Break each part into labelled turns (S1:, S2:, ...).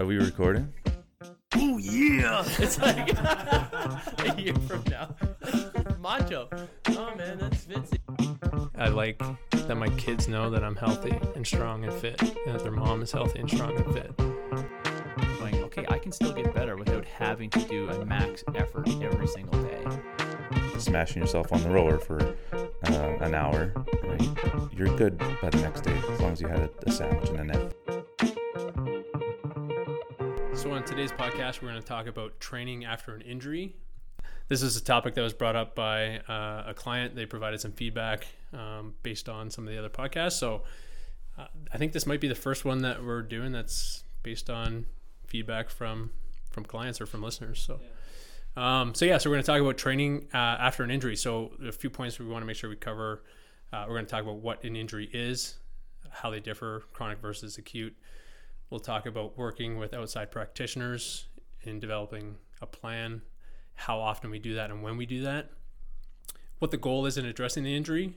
S1: Are we recording?
S2: Oh yeah!
S3: It's like a year from now. Macho. Oh man, that's Vincy. I like that my kids know that I'm healthy and strong and fit, and that their mom is healthy and strong and fit.
S2: Going, okay, I can still get better without having to do a max effort every single day.
S1: Smashing yourself on the roller for uh, an hour, right? You're good by the next day as long as you had a, a sandwich and a nap.
S3: So, on today's podcast, we're going to talk about training after an injury. This is a topic that was brought up by uh, a client. They provided some feedback um, based on some of the other podcasts. So, uh, I think this might be the first one that we're doing that's based on feedback from from clients or from listeners. So, um, so yeah, so we're going to talk about training uh, after an injury. So, a few points we want to make sure we cover. Uh, we're going to talk about what an injury is, how they differ, chronic versus acute. We'll talk about working with outside practitioners in developing a plan, how often we do that and when we do that, what the goal is in addressing the injury,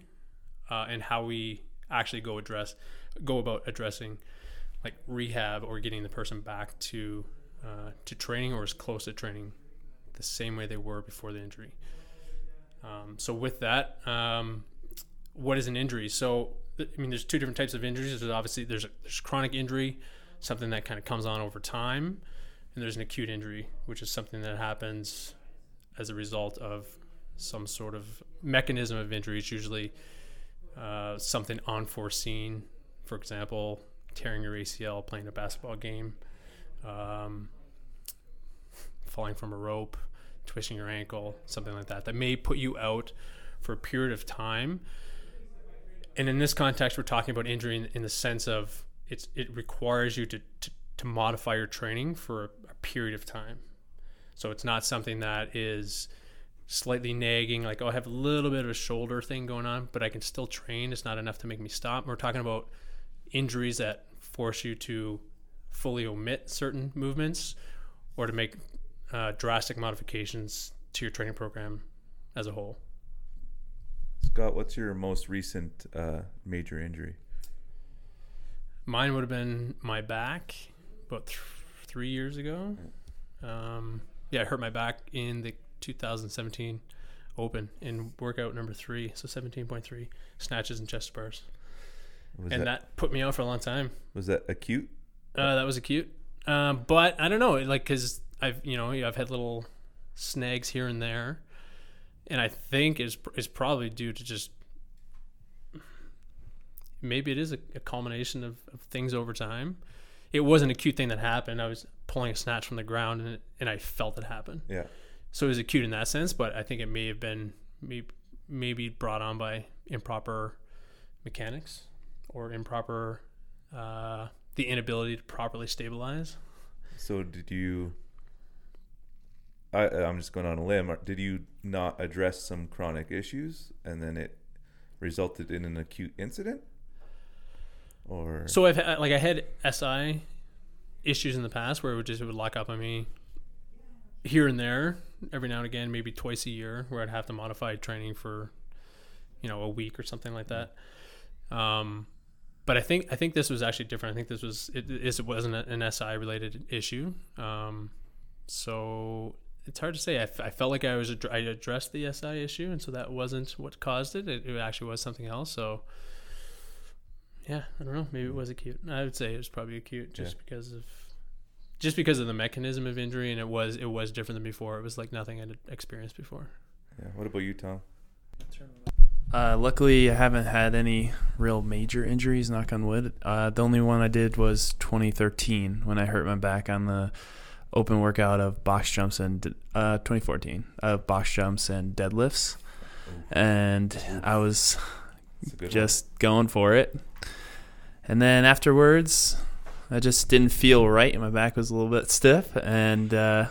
S3: uh, and how we actually go address go about addressing like rehab or getting the person back to uh, to training or as close to training the same way they were before the injury. Um, so with that, um, what is an injury? So I mean, there's two different types of injuries. There's obviously there's a, there's chronic injury, something that kind of comes on over time, and there's an acute injury, which is something that happens as a result of some sort of mechanism of injury. It's usually uh, something unforeseen, for example, tearing your ACL playing a basketball game, um, falling from a rope, twisting your ankle, something like that, that may put you out for a period of time. And in this context, we're talking about injury in, in the sense of it's it requires you to, to, to modify your training for a, a period of time. So it's not something that is slightly nagging, like, oh, I have a little bit of a shoulder thing going on, but I can still train. It's not enough to make me stop. We're talking about injuries that force you to fully omit certain movements or to make uh, drastic modifications to your training program as a whole.
S1: Scott, what's your most recent uh, major injury?
S3: Mine would have been my back about th- three years ago. Um, yeah, I hurt my back in the 2017 Open in workout number three, so 17.3 snatches and chest bars,
S1: Was
S3: and
S1: that,
S3: that put me out for a long time.
S1: was that acute?
S3: Uh, that was acute, um, but I don't know, like because I've you know I've had little snags here and there, and I think is is probably due to just maybe it is a, a culmination of, of things over time. It wasn't a cute thing that happened. I was pulling a snatch from the ground and, it, and I felt it happen.
S1: Yeah.
S3: So it was acute in that sense, but I think it may have been maybe, maybe brought on by improper mechanics or improper uh, the inability to properly stabilize.
S1: So did you? I I'm just going on a limb. Did you not address some chronic issues, and then it resulted in an acute incident? Or
S3: So I've like I had SI issues in the past where it would just it would lock up on me here and there every now and again, maybe twice a year, where I'd have to modify training for you know a week or something like that. Um, but I think I think this was actually different. I think this was it, it wasn't an SI related issue. Um, so it's hard to say. I, f- I felt like I was ad- I addressed the SI issue, and so that wasn't what caused it. It, it actually was something else. So yeah, I don't know. Maybe it was acute. I would say it was probably acute, just
S1: Yeah.
S3: because of just because of the mechanism of injury, and it was it was different than before. It was like nothing I'd experienced before.
S1: yeah. What about you, Tom?
S4: Uh, luckily, I haven't had any real major injuries. Knock on wood. Uh, the only one I did was 2013 when I hurt my back on the open workout of box jumps and uh, 2014 of box jumps and deadlifts, and I was Just going for it. And then afterwards, I just didn't feel right, my back was a little bit stiff. And uh,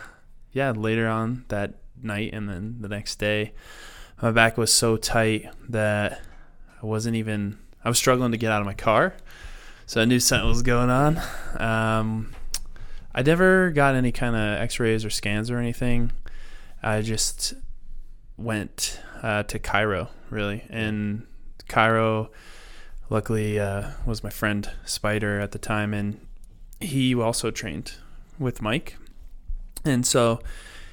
S4: yeah, later on that night, and then the next day, my back was so tight that I wasn't even. I was struggling to get out of my car, so I knew something was going on. Um, I never got any kind of X-rays or scans or anything. I just went uh, to chiro, really, and chiro luckily uh, was my friend Spider at the time, and he also trained with Mike, and so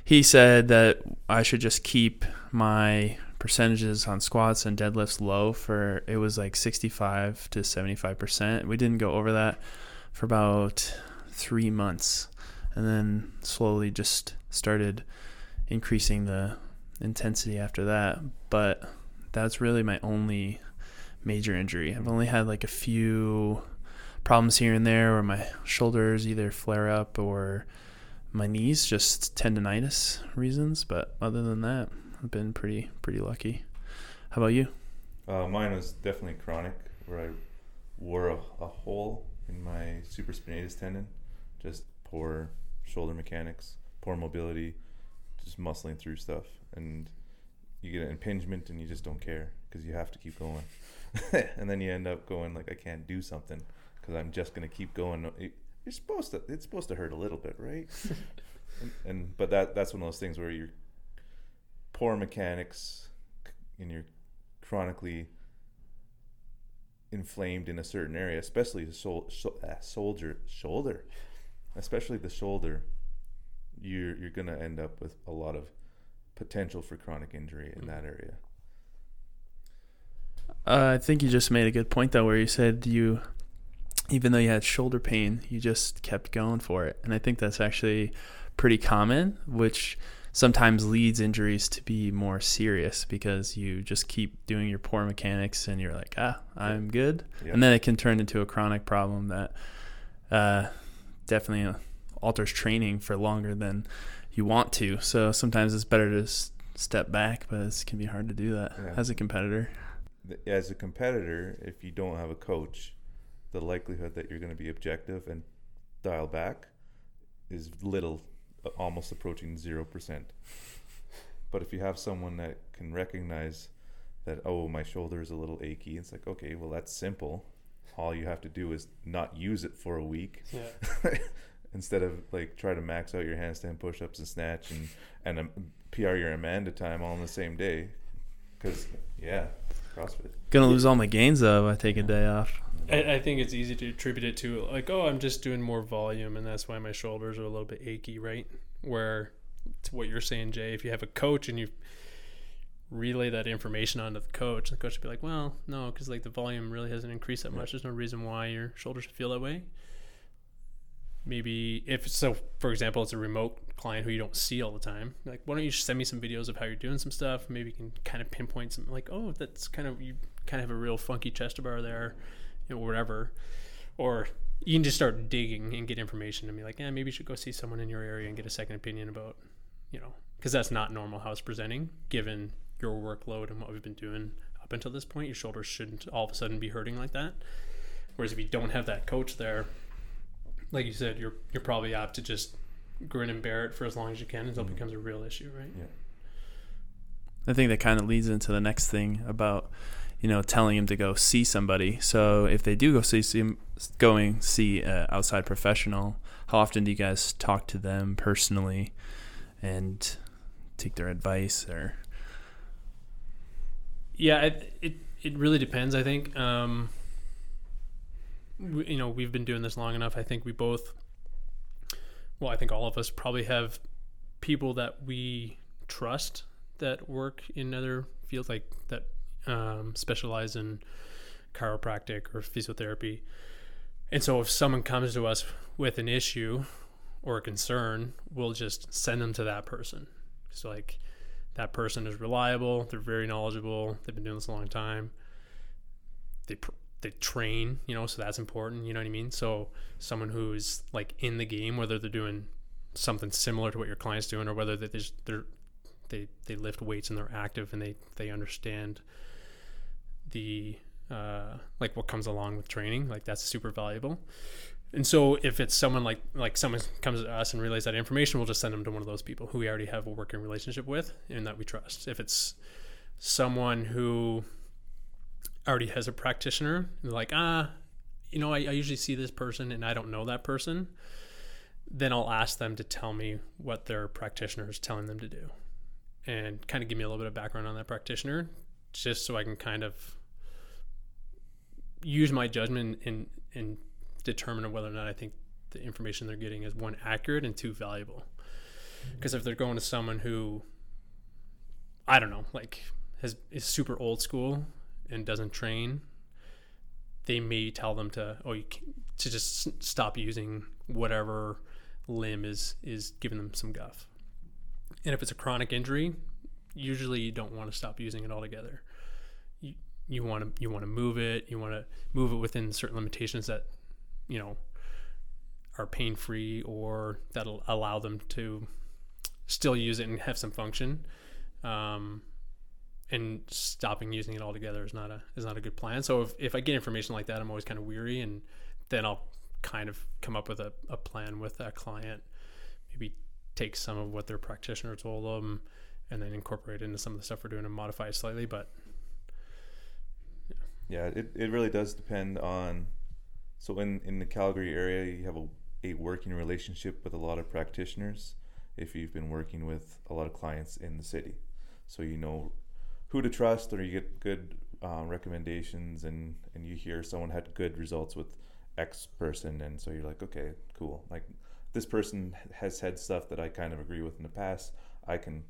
S4: he said that I should just keep my percentages on squats and deadlifts low for it was like 65 to 75 percent. We didn't go over that for about three months, and then slowly just started increasing the intensity after that. But that's really my only major injury. I've only had like a few problems here and there where my shoulders either flare up or my knees just tendonitis reasons. But other than that, I've been pretty pretty lucky. How about you?
S1: Uh, mine was definitely chronic, where I wore a, a hole in my supraspinatus tendon, just poor shoulder mechanics, poor mobility, just muscling through stuff, and you get an impingement and you just don't care because you have to keep going, and then you end up going like I can't do something because I'm just gonna keep going. It- You're supposed to. It's supposed to hurt a little bit, right? and, and but that that's one of those things where you're poor mechanics and you're chronically inflamed in a certain area, especially the sol- uh, soldier shoulder, especially the shoulder, you're you're gonna end up with a lot of potential for chronic injury in that area.
S4: Uh, I think you just made a good point though, where you said you, even though you had shoulder pain, you just kept going for it, and I think that's actually pretty common, which sometimes leads injuries to be more serious because you just keep doing your poor mechanics and you're like, ah, I'm good, and then it can turn into a chronic problem that uh, definitely alters training for longer than you want to. So sometimes it's better to s- step back, but it can be hard to do that
S1: Yeah.
S4: as a competitor.
S1: As a competitor, if you don't have a coach, the likelihood that you're going to be objective and dial back is little, uh, almost approaching zero percent. But if you have someone that can recognize that, oh, my shoulder is a little achy, it's like, okay, well, that's simple. All you have to do is not use it for a week
S3: Yeah.
S1: instead of like try to max out your handstand push-ups and snatch and and um, PR your Amanda time all in the same day. Because yeah, CrossFit.
S4: Gonna lose all my gains though if I take a day off.
S3: I, I think it's easy to attribute it to like, oh, I'm just doing more volume, and that's why my shoulders are a little bit achy, right? Where to what you're saying, Jay, if you have a coach and you relay that information onto the coach, the coach would be like, well, no, because like the volume really hasn't increased that much. There's no reason why your shoulders should feel that way. Maybe if so, for example, it's a remote client who you don't see all the time. Like, why don't you send me some videos of how you're doing some stuff? Maybe you can kind of pinpoint some, like, oh, that's kind of you kind of have a real funky chest bar there you know, whatever. Or you can just start digging and get information and be like, yeah, maybe you should go see someone in your area and get a second opinion about, you know, because that's not normal how it's presenting given your workload and what we've been doing up until this point. Your shoulders shouldn't all of a sudden be hurting like that. Whereas if you don't have that coach there, like you said, you're you're probably apt to just grin and bear it for as long as you can until it becomes a real issue, right? Yeah.
S4: I think that kind of leads into the next thing about you know telling him to go see somebody. So if they do go see, see going see an outside professional, how often do you guys talk to them personally and take their advice or
S3: Yeah, it it, it really depends. I think. Um, you know, we've been doing this long enough. I think we both. Well, I think all of us probably have people that we trust that work in other fields, like that um, specialize in chiropractic or physiotherapy. And so, if someone comes to us with an issue or a concern, we'll just send them to that person. So, like, that person is reliable. They're very knowledgeable. They've been doing this a long time. They pr- they train, you know, so that's important. You know what I mean? So someone who's like in the game, whether they're doing something similar to what your client's doing, or whether they just they're they they lift weights and they're active and they they understand the uh, like what comes along with training. Like that's super valuable. And so if it's someone like like someone comes to us and relays that information, we'll just send them to one of those people who we already have a working relationship with and that we trust. If it's someone who already has a practitioner, like, ah, you know, I, I usually see this person and I don't know that person, then I'll ask them to tell me what their practitioner is telling them to do. And kind of give me a little bit of background on that practitioner, just so I can kind of use my judgment and and determine whether or not I think the information they're getting is one accurate and two valuable. Because if they're going to someone who, I don't know, like has is super old school and doesn't train, they may tell them to oh you can, to just stop using whatever limb is is giving them some guff. And if it's a chronic injury, usually you don't want to stop using it altogether. You you want to you want to move it. You want to move it within certain limitations that you know are pain free or that'll allow them to still use it and have some function. Um, and stopping using it altogether is not a is not a good plan. So if, if I get information like that, I'm always kind of weary, and then I'll kind of come up with a, a plan with that client. Maybe take some of what their practitioner told them, and then incorporate into some of the stuff we're doing and modify it slightly. But
S1: Yeah, it, it really does depend on. So in in the Calgary area, you have a a working relationship with a lot of practitioners. If you've been working with a lot of clients in the city, so you know who to trust, or you get good um, recommendations, and and you hear someone had good results with X person, and so you're like, okay, cool. Like this person has had stuff that I kind of agree with in the past. I can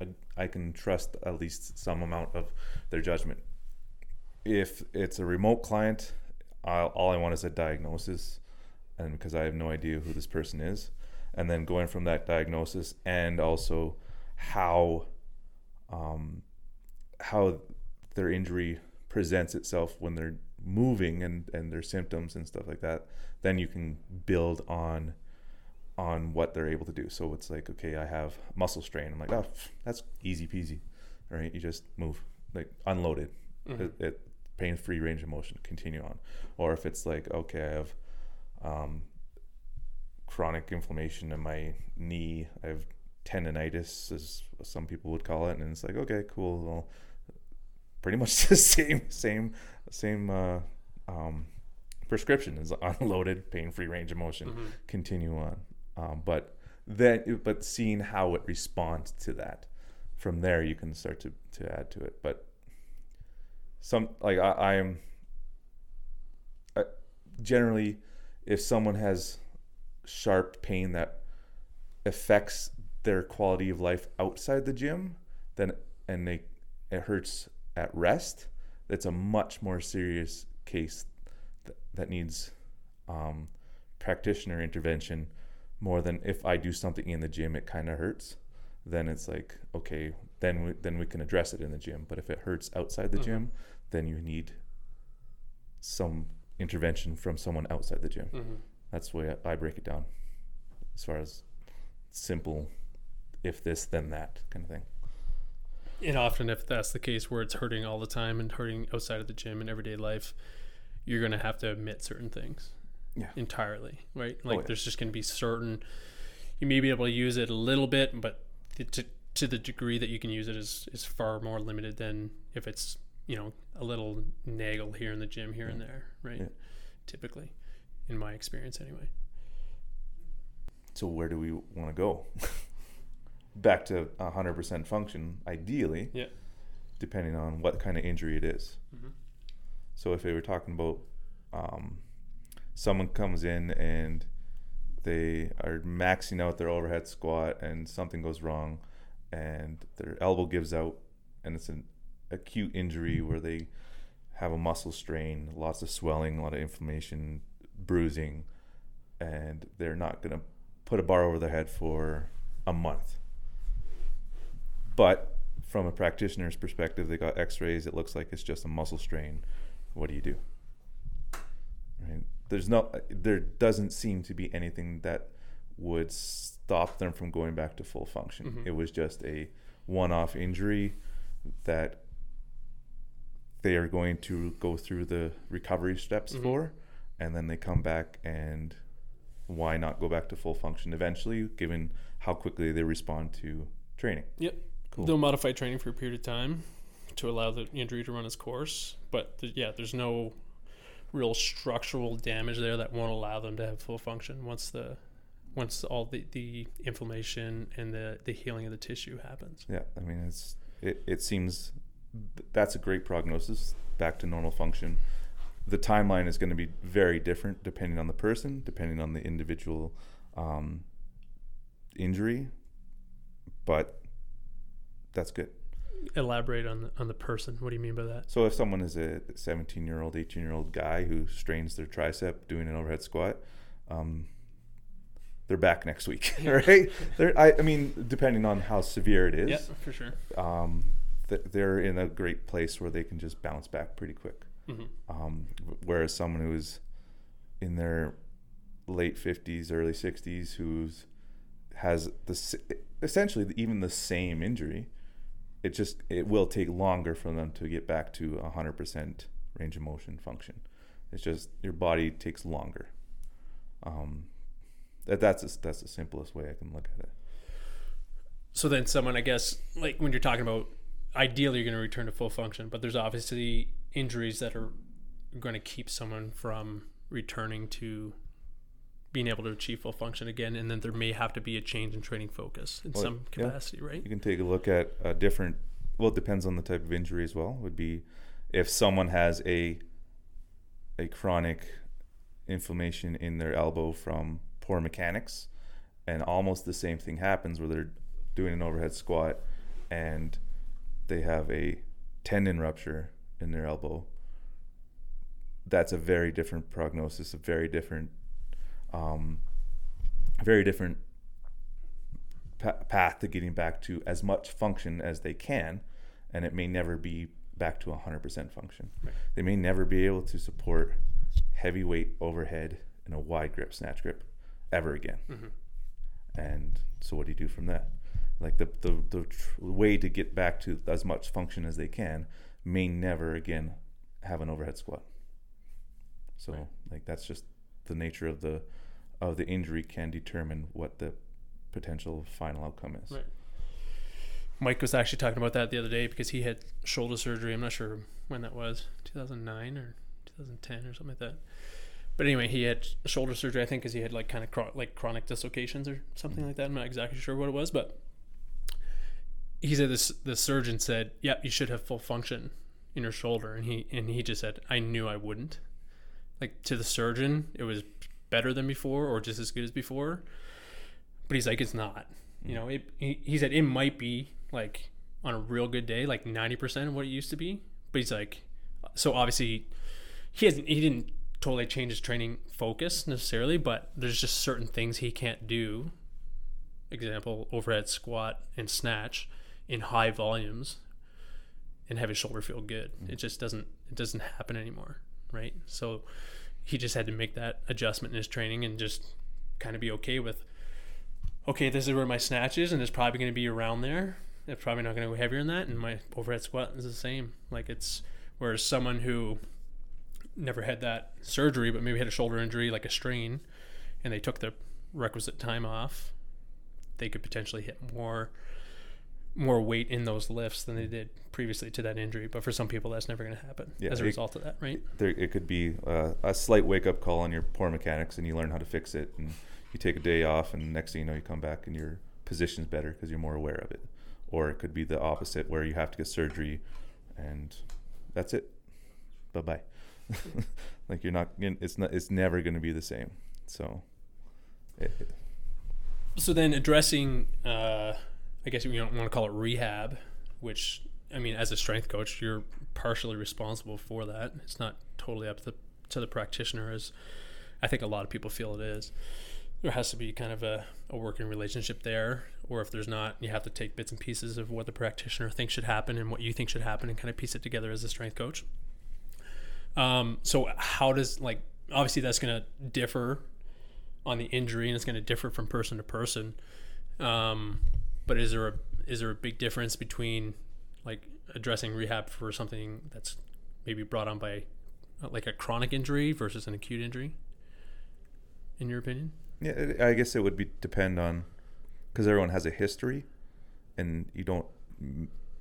S1: I, I can trust at least some amount of their judgment if it's a remote client, I'll, all I want is a diagnosis, and because I have no idea who this person is, and then going from that diagnosis and also how, um, how their injury presents itself when they're moving and and their symptoms and stuff like that, then you can build on on what they're able to do. So it's like, okay, I have muscle strain. I'm like, oh, that's easy peasy, right? You just move, like unload it. It, it pain free range of motion, continue on. Or if it's like, okay, I have um, chronic inflammation in my knee, I have tendonitis, as some people would call it, and it's like, okay, cool. Well, pretty much the same, same, same uh, um, prescription is unloaded, pain free range of motion, continue on. Um, but then, but seeing how it responds to that, from there you can start to, to add to it. But some like I, I am I, generally if someone has sharp pain that affects their quality of life outside the gym then and they it hurts at rest that's a much more serious case that, that needs um, practitioner intervention more than if I do something in the gym it kind of hurts then it's like okay then we, then we can address it in the gym but if it hurts outside the
S3: Mhm.
S1: gym then you need some intervention from someone outside the gym
S3: Mhm.
S1: that's the way I, I break it down as far as simple if this then that kind of thing
S3: And often, if that's the case where it's hurting all the time and hurting outside of the gym and everyday life, you're going to have to admit certain things
S1: Yeah.
S3: entirely, right? Oh, like,
S1: yeah.
S3: there's just going to be certain, you may be able to use it a little bit, but to, to the degree that you can use it is, is far more limited than if it's, you know, a little naggle here in the gym, here and there, right?
S1: Yeah.
S3: Typically, in my experience, anyway.
S1: so where do we want to go back to 100% function ideally
S3: Yeah.
S1: depending on what kind of injury it is.
S3: Mhm.
S1: so if they were talking about um, someone comes in and they are maxing out their overhead squat and something goes wrong and their elbow gives out and it's an acute injury where they have a muscle strain lots of swelling a lot of inflammation bruising and they're not going to put a bar over their head for a month but from a practitioner's perspective they got x-rays it looks like it's just a muscle strain what do you do right there's no there doesn't seem to be anything that would stop them from going back to full function
S3: Mhm.
S1: it was just a one-off injury that they are going to go through the recovery steps
S3: Mhm.
S1: for and then they come back and why not go back to full function eventually given how quickly they respond to training
S3: Yep.
S1: Cool.
S3: They'll modify training for a period of time to allow the injury to run its course. But th- yeah, there's no real structural damage there that won't allow them to have full function once the once all the, the inflammation and the, the healing of the tissue happens.
S1: Yeah, I mean it's it, it seems th- that's a great prognosis back to normal function. the timeline is going to be very different depending on the person, depending on the individual um, injury, but that's good.
S3: Elaborate on the, on the person. What do you mean by that?
S1: So if someone is a 17 year old, 18 year old guy who strains their tricep doing an overhead squat, um, they're back next week, right? They're, I, I mean, depending on how severe it is,
S3: Yeah, for sure.
S1: um, th- they're in a great place where they can just bounce back pretty quick.
S3: hmm
S1: Um, whereas someone who's in their late 50s, early 60s, who's has the essentially even the same injury, it just it will take longer for them to get back to 100% range of motion function. It's just your body takes longer. Um, that that's a, that's the simplest way I can look at it.
S3: So then, someone, I guess, like when you're talking about ideally you're going to return to full function, but there's obviously injuries that are going to keep someone from returning to being able to achieve full function again, and then there may have to be a change in training focus in
S1: Well,
S3: some
S1: yeah.
S3: capacity, right?
S1: You can take a look at a different. Well, it depends on the type of injury as well. Would be if someone has a a chronic inflammation in their elbow from poor mechanics, and almost the same thing happens where they're doing an overhead squat, and they have a tendon rupture in their elbow. That's a very different prognosis, a very different, um, very different pa- path to getting back to as much function as they can, and it may never be back to 100% function.
S3: Right.
S1: They may never be able to support heavy weight overhead in a wide grip snatch grip ever again.
S3: Mhm.
S1: And so, what do you do from that? Like the, the the tr- way to get back to as much function as they can may never again have an overhead squat. So,
S3: Right.
S1: like that's just the nature of the of the injury can determine what the potential final outcome is.
S3: Right. Mike was actually talking about that the other day because he had shoulder surgery. I'm not sure when that was, 2009 or 2010 or something like that. But anyway, he had shoulder surgery. I think because he had like kind of like chronic dislocations or something like that. I'm not exactly sure what it was, but he said this. The surgeon said, "Yep, you should have full function in your shoulder," and he and he just said, "I knew I wouldn't." Like to the surgeon, it was better than before or just as good as before, but he's like, it's not. You hmm. know, it, he, he said it might be like on a real good day, like 90% of what it used to be. But he's like, so obviously he hasn't, he didn't totally change his training focus necessarily, but there's just certain things he can't do. Example, overhead squat and snatch in high volumes and have his shoulder feel good. Hmm. It just doesn't, it doesn't happen anymore. Right. So he just had to make that adjustment in his training and just kind of be okay with okay, this is where my snatch is, and it's probably going to be around there. It's probably not going to go heavier than that, and my overhead squat is the same. Like it's whereas someone who never had that surgery, but maybe had a shoulder injury, like a strain, and they took the requisite time off, they could potentially hit more more weight in those lifts than they did previously to that injury. But for some people, that's never going to happen
S1: Yeah,
S3: as a
S1: it-
S3: result of that, right?
S1: There, it could be uh, a slight wake up call on your poor mechanics, and you learn how to fix it, and you take a day off, and next thing you know, you come back and your position's better because you're more aware of it. Or it could be the opposite, where you have to get surgery, and that's it. Bye bye. like you're not. It's not. It's never going to be the same. So. It, it-
S3: So then addressing, uh, I guess you don't want to call it rehab, which I mean, as a strength coach, you're partially responsible for that. It's not totally up to the to the practitioner, as I think a lot of people feel it is. There has to be kind of a, a working relationship there, or if there's not, you have to take bits and pieces of what the practitioner thinks should happen and what you think should happen, and kind of piece it together as a strength coach. Um, so how does like obviously that's going to differ on the injury, and it's going to differ from person to person. Um, but is there a is there a big difference between like addressing rehab for something that's maybe brought on by uh, like a chronic injury versus an acute injury? In your opinion?
S1: Yeah, I guess it would be depend on because everyone has a history, and you don't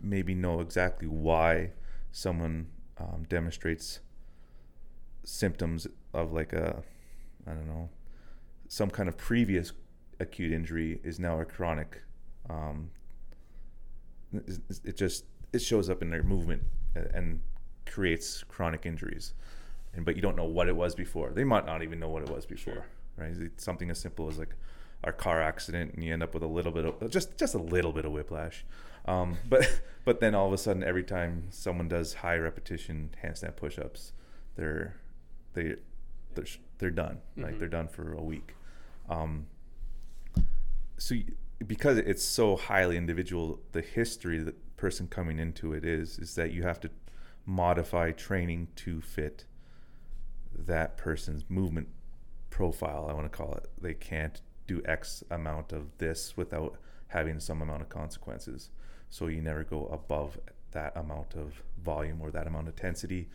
S1: maybe know exactly why someone um, demonstrates symptoms of like a I don't know some kind of previous acute injury is now a chronic. Um, it- it just it shows up in their movement and creates chronic injuries. and but you don't know what it was before. They might not even know what it was before,
S3: Sure.
S1: right? It's something as simple as like our car accident, and you end up with a little bit of just just a little bit of whiplash. Um, but but then all of a sudden, every time someone does high repetition handstand push-ups, they're they they're, they're done. Like
S3: Mhm.
S1: they're done for a week. Um, so y- because it's so highly individual, the history the person coming into it is is that you have to modify training to fit that person's movement profile. I want to call it. They can't do X amount of this without having some amount of consequences. So you never go above that amount of volume or that amount of intensity.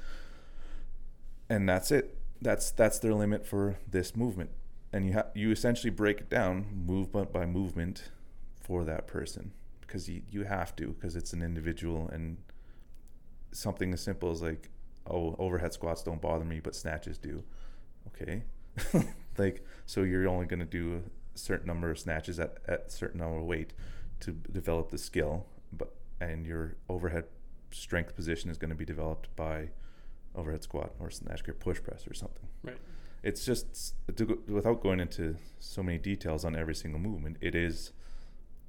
S1: And that's it. That's that's their limit for this movement. And you ha- you essentially break it down movement by movement for that person because you, you have to because it's an individual and something as simple as like oh overhead squats don't bother me but snatches do. Okay? Like so you're only going to do a certain number of snatches at, at a certain number of weight to develop the skill but and your overhead strength position is going to be developed by overhead squat or snatch grip push press or something.
S3: Right.
S1: it's just to go, without going into so many details on every single movement it is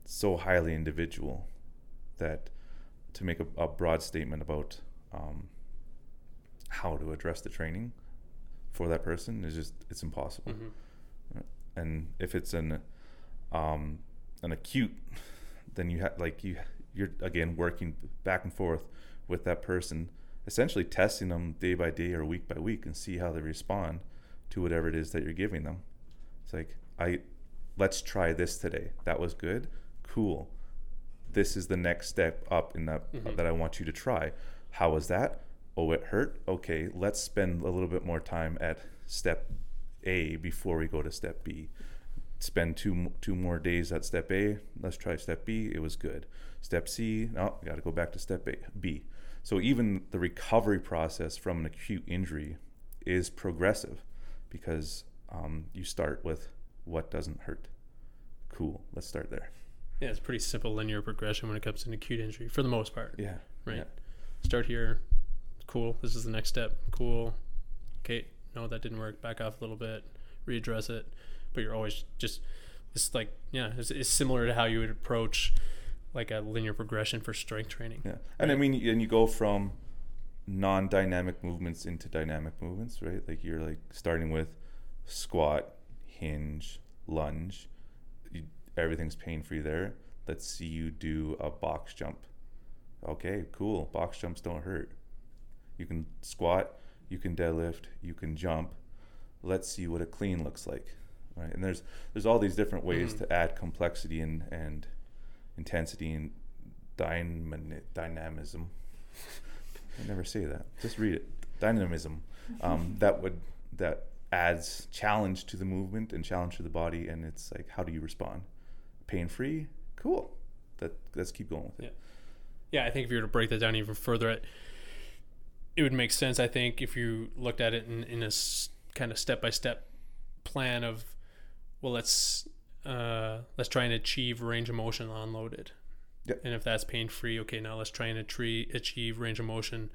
S1: so highly individual that to make a, a broad statement about um, how to address the training for that person is just it's impossible.
S3: Mhm.
S1: and if it's an um, an acute then you have like you you're again working back and forth with that person essentially testing them day by day or week by week and see how they respond to whatever it is that you're giving them. It's like i let's try this today. That was good cool this is the next step up in that
S3: Mhm.
S1: that i want you to try how was that oh it hurt okay let's spend a little bit more time at step a before we go to step b spend two two more days at step A. Let's try step B. It was good. Step C. No, got to go back to step A, B. So even the recovery process from an acute injury is progressive because um, you start with what doesn't hurt. Cool. Let's start there.
S3: Yeah, it's pretty simple linear progression when it comes to an acute injury for the most part.
S1: Yeah.
S3: Right.
S1: Yeah.
S3: Start here. Cool. This is the next step. Cool. Okay. No, that didn't work. Back off a little bit. Readdress it. But you're always just it's like yeah, it's, it's similar to how you would approach like a linear progression for strength training.
S1: Yeah. And I mean, and you go from non-dynamic movements into dynamic movements, right? Like you're like starting with squat, hinge, lunge. Everything's pain-free there. Let's see you do a box jump. Okay, cool. Box jumps don't hurt. You can squat, you can deadlift, you can jump. Let's see what a clean looks like, right? And there's there's all these different ways
S3: Mhm.
S1: to add complexity and and intensity and dynam- dynamism. I never say that. Just read it. Dynamism. Um, that would that adds challenge to the movement and challenge to the body, and it's like, how do you respond? Pain free. Cool. That let's keep going with it.
S3: Yeah, yeah, I think if you were to break that down even further, it, it would make sense. I think if you looked at it in, in a s- kind of step by step plan of, well, let's uh, let's try and achieve range of motion unloaded.
S1: Yep.
S3: And if that's pain free, okay, now let's try and achieve, achieve range of motion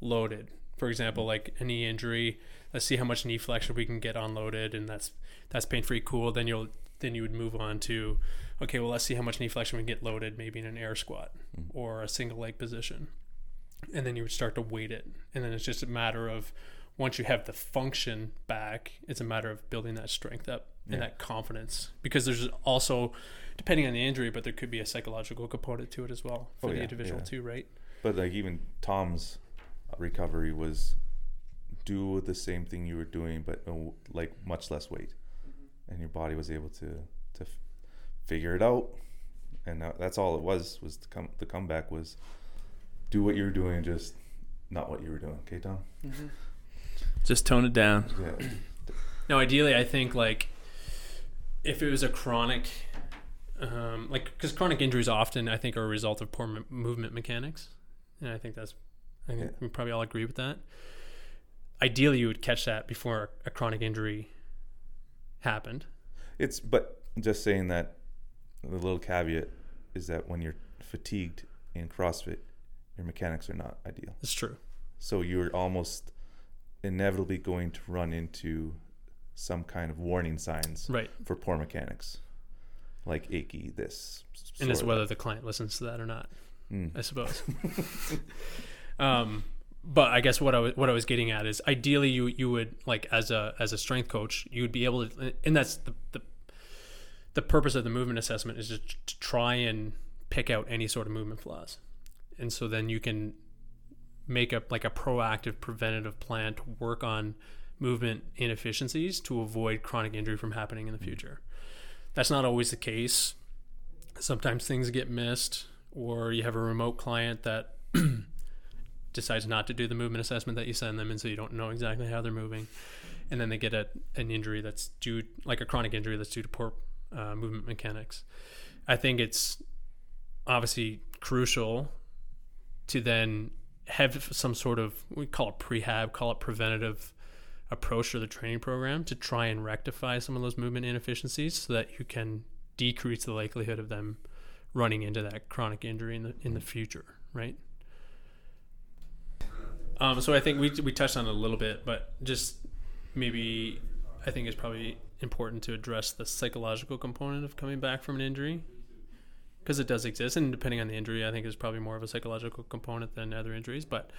S3: loaded. For example, like a knee injury, let's see how much knee flexion we can get unloaded, and that's that's pain free. Cool. Then you'll then you would move on to, okay, well let's see how much knee flexion we can get loaded, maybe in an air squat mm. or a single leg position, and then you would start to weight it, and then it's just a matter of once you have the function back, it's a matter of building that strength up and that confidence. Because there's also depending on the injury, but there could be a psychological component to it as well for
S1: Oh,
S3: the
S1: yeah,
S3: individual
S1: yeah.
S3: too, right?
S1: But like even Tom's uh, recovery was do the same thing you were doing, but uh, like much less weight, and your body was able to to f- figure it out, and that, that's all it was. Was the come the comeback was do what you were doing, just not what you were doing. Okay, Tom.
S4: Just tone it down.
S1: Yeah.
S3: Now, ideally, I think like if it was a chronic, um, like because chronic injuries often I think are a result of poor m- movement mechanics, and I think that's I think
S1: Yeah.
S3: we probably all agree with that. Ideally, you would catch that before a chronic injury happened.
S1: It's but just saying that the little caveat is that when you're fatigued in CrossFit, your mechanics are not ideal.
S3: It's true.
S1: So you're almost inevitably going to run into some kind of warning signs
S3: Right.
S1: for poor mechanics, like achy this.
S3: And it's whether
S1: that.
S3: the client listens to that or not.
S1: Mm.
S3: I suppose. um, but I guess what I was what I was getting at is ideally you you would like as a as a strength coach you would be able to and that's the the, the purpose of the movement assessment is just to try and pick out any sort of movement flaws, and so then you can make up like a proactive preventative plan to work on movement inefficiencies to avoid chronic injury from happening in the mm-hmm. future. That's not always the case. Sometimes things get missed, or you have a remote client that decides not to do the movement assessment that you send them, and so you don't know exactly how they're moving. And then they get a, an injury that's due, like a chronic injury that's due to poor uh, movement mechanics. I think it's obviously crucial to then have some sort of we call it prehab, call it preventative approach to the training program to try and rectify some of those movement inefficiencies so that you can decrease the likelihood of them running into that chronic injury in the in the future, right? Um, so I think we we touched on it a little bit, but just maybe I think it's probably important to address the psychological component of coming back from an injury because it does exist, and depending on the injury, I think there's probably more of a psychological component than other injuries. But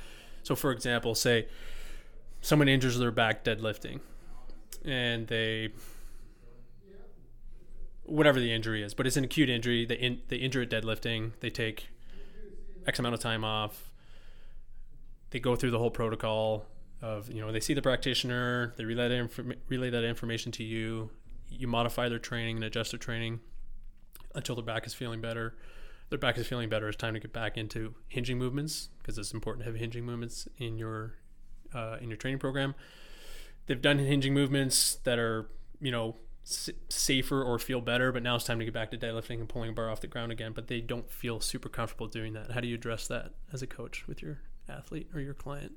S3: so, for example, say someone injures their back deadlifting, and they whatever the injury is, but it's an acute injury. They in, they injure it deadlifting. They take X amount of time off. They go through the whole protocol of you know they see the practitioner. They relay that relay that information to you. You modify their training and adjust their training until their back is feeling better. Their back is feeling better. It's time to get back into hinging movements because it's important to have hinging movements in your uh, in your training program. They've done hinging movements that are you know s- safer or feel better, but now it's time to get back to deadlifting and pulling a bar off the ground again. But they don't feel super comfortable doing that. How do you address that as a coach with your athlete or your client?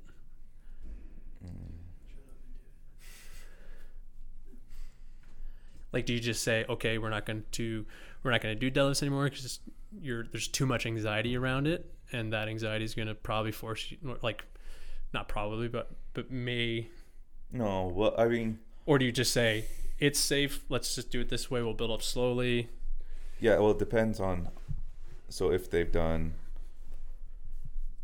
S3: Like, do you just say, okay, we're not going to we're not going to do deadlifts anymore because you're there's too much anxiety around it, and that anxiety is going to probably force you, like, not probably, but but may,
S1: No, well, I mean,
S3: or do you just say it's safe? Let's just do it this way. We'll build up slowly.
S1: yeah, well, it depends on. So if they've done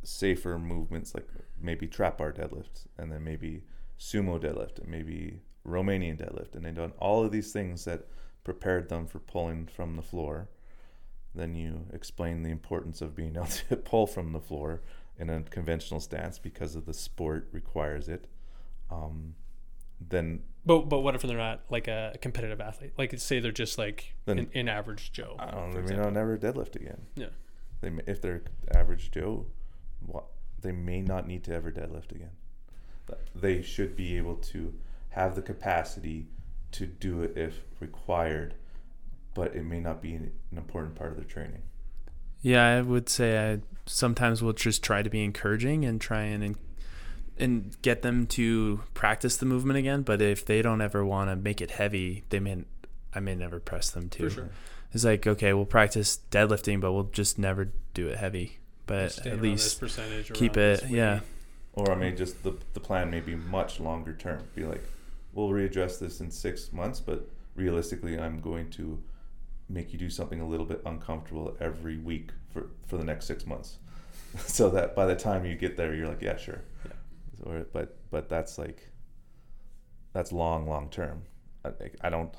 S1: safer movements, like maybe trap bar deadlift, and then maybe sumo deadlift, and maybe Romanian deadlift, and they've done all of these things that prepared them for pulling from the floor, then you explain the importance of being able to pull from the floor in a conventional stance because of the sport requires it. Um, then
S3: But but what if they're not like a competitive athlete? Like say they're just like
S1: Then-
S3: an, an average Joe.
S1: I don't. Mean,
S3: example.
S1: I'll never deadlift again.
S3: Yeah.
S1: They may, if they're average Joe, what they may not need to ever deadlift again. But they should be able to have the capacity to do it if required, but it may not be an, an important part of their training.
S4: Yeah, I would say I sometimes will just try to be encouraging and try and and, and get them to practice the movement again. But if they don't ever want to make it heavy, they may I may never press them to.
S3: For sure.
S4: It's like okay, we'll practice deadlifting, but we'll just never do it heavy. But
S3: Stay
S4: at
S3: around this
S4: least
S3: percentage
S4: keep it.
S3: this
S4: Yeah.
S1: Or I mean, just the the plan may be much longer term. Be like, we'll readdress this in six months, but realistically, I'm going to make you do something a little bit uncomfortable every week for for the next six months, so that by the time you get there, you're like, yeah, sure.
S3: Yeah.
S1: Or, but but that's like that's long long term. I, I don't.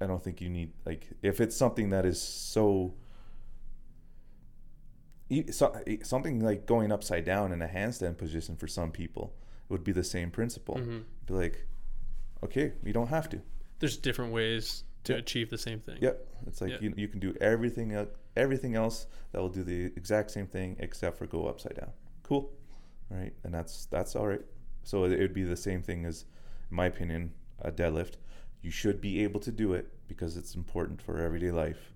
S1: I don't think you need like if it's something that is so so, something like going upside down in a handstand position for some people would be the same principle.
S3: Mhm.
S1: Be like, okay, you don't have to.
S3: There's different ways to
S1: Yeah.
S3: achieve the same thing.
S1: Yep, it's like
S3: Yeah.
S1: you, you can do everything el- everything else that will do the exact same thing except for go upside down. Cool, right? And that's that's all right. So it would be the same thing as, in my opinion, a deadlift. You should be able to do it because it's important for everyday life.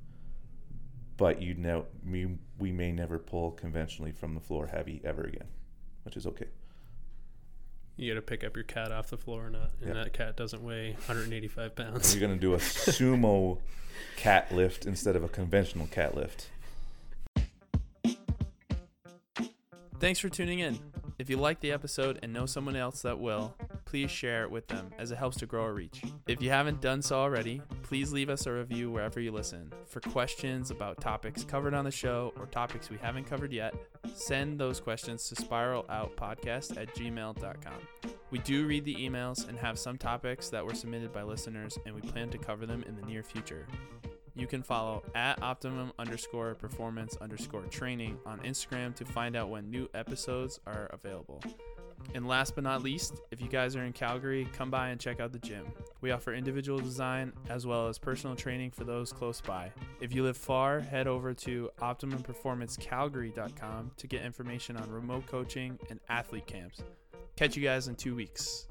S1: But you know, we we may never pull conventionally from the floor heavy ever again, which is okay.
S3: You got to pick up your cat off the floor, and, uh, and
S1: Yeah.
S3: that cat doesn't weigh 185 pounds.
S1: You're gonna do a sumo cat lift instead of a conventional cat lift.
S4: Thanks for tuning in. If you like the episode and know someone else that will, please share it with them as it helps to grow our reach. If you haven't done so already, please leave us a review wherever you listen. For questions about topics covered on the show or topics we haven't covered yet, send those questions to spiraloutpodcast at gmail.com. We do read the emails and have some topics that were submitted by listeners, and we plan to cover them in the near future. You can follow at optimum underscore performance underscore training on Instagram to find out when new episodes are available. And last but not least, if you guys are in Calgary, come by and check out the gym. We offer individual design as well as personal training for those close by. If you live far, head over to optimumperformancecalgary.com to get information on remote coaching and athlete camps. Catch you guys in two weeks.